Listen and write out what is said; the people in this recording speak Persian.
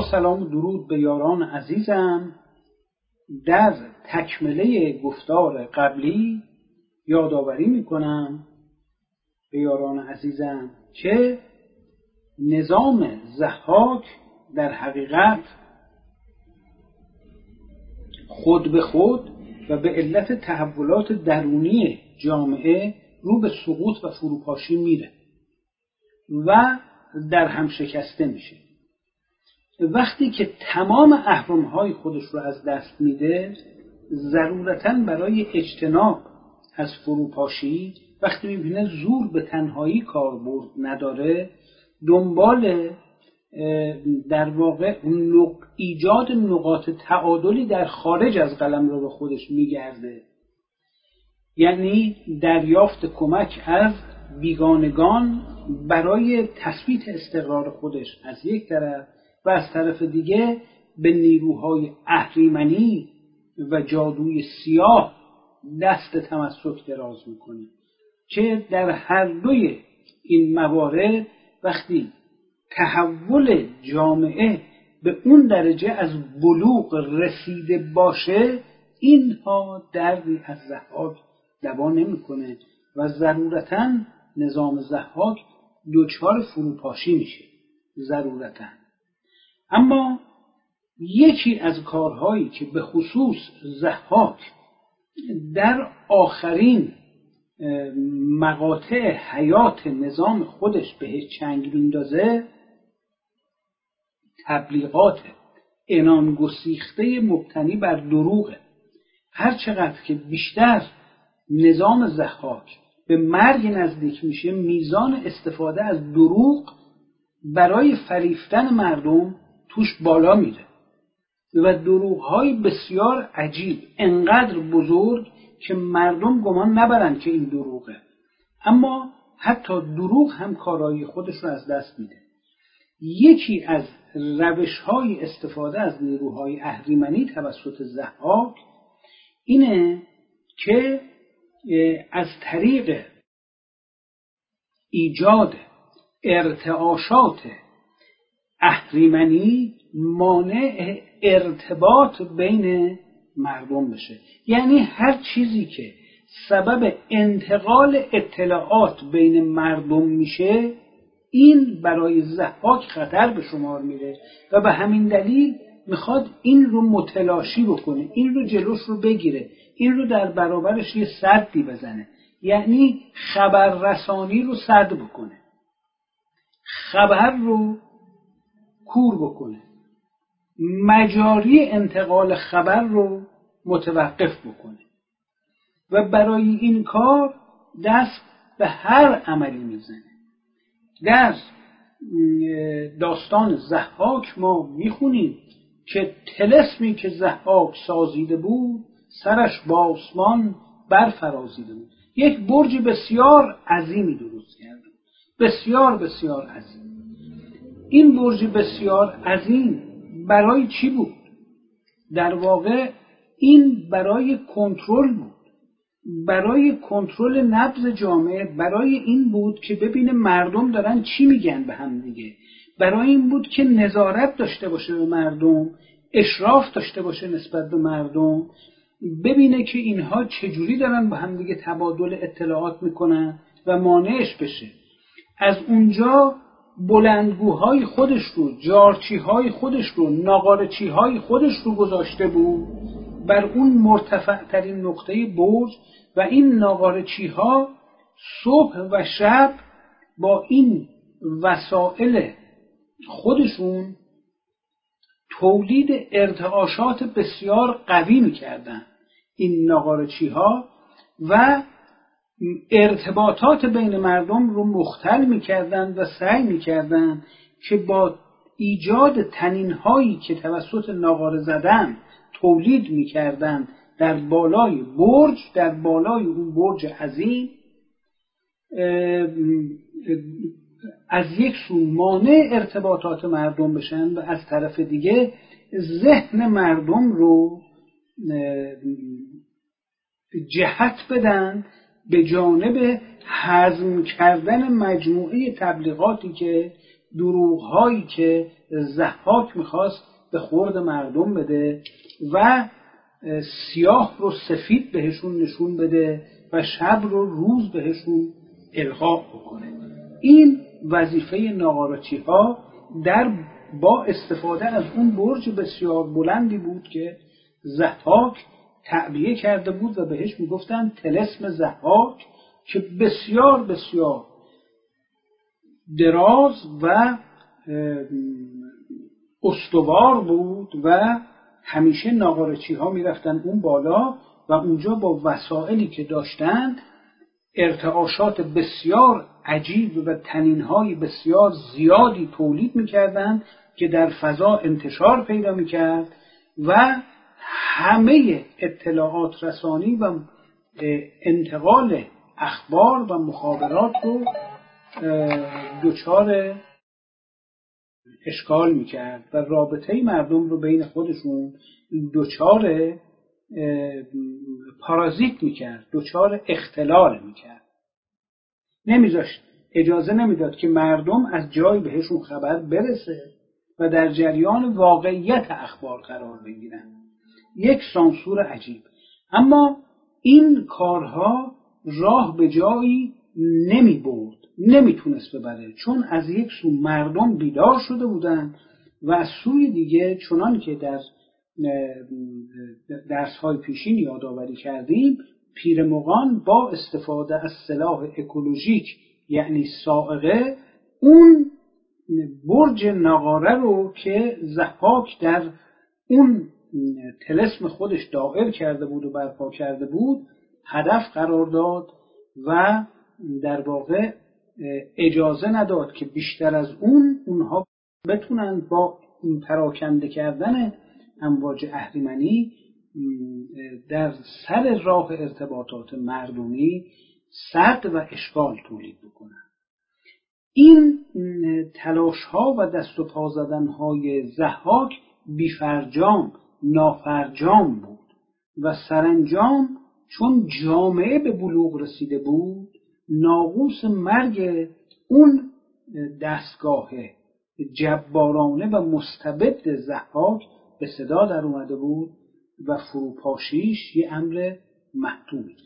سلام و درود به یاران عزیزم. در تکمله گفتار قبلی یادآوری می‌کنم به یاران عزیزم که نظام زحاک در حقیقت خود به خود و به علت تحولات درونی جامعه رو به سقوط و فروپاشی میره و در هم شکسته میشه. وقتی که تمام اهرمهای خودش رو از دست میده ضرورتا برای اجتناب از فروپاشی وقتی می‌بینه زور به تنهایی کاربرد نداره دنبال در واقع ایجاد نقاط تعادلی در خارج از قلم رو به خودش میگرده. یعنی دریافت کمک از بیگانگان برای تثبیت استقرار خودش از یک طرف و از طرف دیگه به نیروهای اهریمنی و جادوی سیاه دست تمسک دراز می‌کنه که در هر دوی این موارد وقتی تحول جامعه به اون درجه از بلوغ رسیده باشه اینها دردی از زحاک دوا نمی‌کنه و ضرورتا نظام زحاک دچار فروپاشی میشه. ضرورتا. اما یکی از کارهایی که به خصوص زحاک در آخرین مقاطع حیات نظام خودش به چنگ میندازه تبلیغات انان گسیخته مبتنی بر دروغه هر چقدر که بیشتر نظام زحاک به مرگ نزدیک میشه میزان استفاده از دروغ برای فریفتن مردم توش بالا میره. و دروغ های بسیار عجیب انقدر بزرگ که مردم گمان نبرند که این دروغه. اما حتی دروغ هم کارایی خودش رو از دست میده. یکی از روش های استفاده از نیروهای اهریمنی توسط زحاک اینه که از طریق ایجاد ارتعاشات اهریمنی مانع ارتباط بین مردم بشه. یعنی هر چیزی که سبب انتقال اطلاعات بین مردم میشه این برای زحاک خطر به شمار میره و به همین دلیل می‌خواد این رو متلاشی بکنه این رو جلوش رو بگیره این رو در برابرش یه صدی بزنه. یعنی خبررسانی رو صد بکنه. خبر رو کور بکنه. مجاری انتقال خبر رو متوقف بکنه. و برای این کار دست به هر عملی می‌زنه. در داستان زحاک ما می‌خونیم که تلسمی که زحاک سازیده بود سرش با آسمان برفرازیده بود. یک برج بسیار عظیمی درست کرده بسیار بسیار عظیم. این برج بسیار عظیم برای چی بود؟ در واقع این برای کنترل بود. برای کنترل نبض جامعه برای این بود که ببینه مردم دارن چی میگن به هم دیگه. برای این بود که نظارت داشته باشه به مردم اشراف داشته باشه نسبت به مردم ببینه که اینها چجوری دارن به هم دیگه تبادل اطلاعات می‌کنن و مانعش بشه. از اونجا بلندگوهای خودش رو جارچیهای خودش رو ناقارچیهای خودش رو گذاشته بود بر اون مرتفع ترین نقطه برج و این ناقارچی ها صبح و شب با این وسایل خودشون تولید ارتعاشات بسیار قوی می‌کردن این ناقارچی ها و ارتباطات بین مردم رو مختل می‌کردند و سعی می‌کردند که با ایجاد تنین هایی که توسط ناقاره زدن تولید می‌کردند در بالای برج در بالای اون برج عظیم از یک سو مانع ارتباطات مردم بشن و از طرف دیگه ذهن مردم رو جهت بدن به جانب حزم کردن مجموعه تبلیغاتی که دروغ هایی که زحاک می‌خواست به خورد مردم بده و سیاه رو سفید بهشون نشون بده و شب رو روز بهشون القا بکنه. این وظیفه ناقارچی ها در با استفاده از اون برج بسیار بلندی بود که زحاک تعبیه کرده بود و بهش می‌گفتن تلسم زحاک که بسیار بسیار دراز و استوار بود و همیشه ناقارچی ها می‌رفتن اون بالا و اونجا با وسائلی که داشتند ارتعاشات بسیار عجیب و تنین بسیار زیادی تولید می‌کردند که در فضا انتشار پیدا می‌کرد و همه اطلاعات رسانی و انتقال اخبار و مخابرات رو دچار اشکال می‌کرد و رابطه مردم رو بین خودشون دچار پارازیت می‌کرد دچار اختلال می‌کرد. نمیذاشت اجازه نمی‌داد که مردم از جای بهشون خبر برسه و در جریان واقعیت اخبار قرار بگیرن. یک سانسور عجیب. اما این کارها راه به جایی نمی برد نمی‌تونست ببره. چون از یک سو مردم بیدار شده بودند و از سوی دیگه چنان که در درس های پیشین یادآوری کردیم پیرمغان با استفاده از سلاح اکولوژیک یعنی سائقه اون برج نقاره رو که زحاک در اون تلسم خودش دائر کرده بود و برپا کرده بود هدف قرار داد و در واقع اجازه نداد که بیشتر از اون اونها بتونند با پراکنده کردن امواج اهریمنی در سر راه ارتباطات مردمی صد و اشکال تولید بکنن. این تلاش ها و دست و پا زدن های زحاک بیفرجام نافرجام بود و سرانجام چون جامعه به بلوغ رسیده بود ناقوس مرگ اون دستگاه جبارانه و مستبد زحاک به صدا در اومده بود و فروپاشیش یه امر محتومی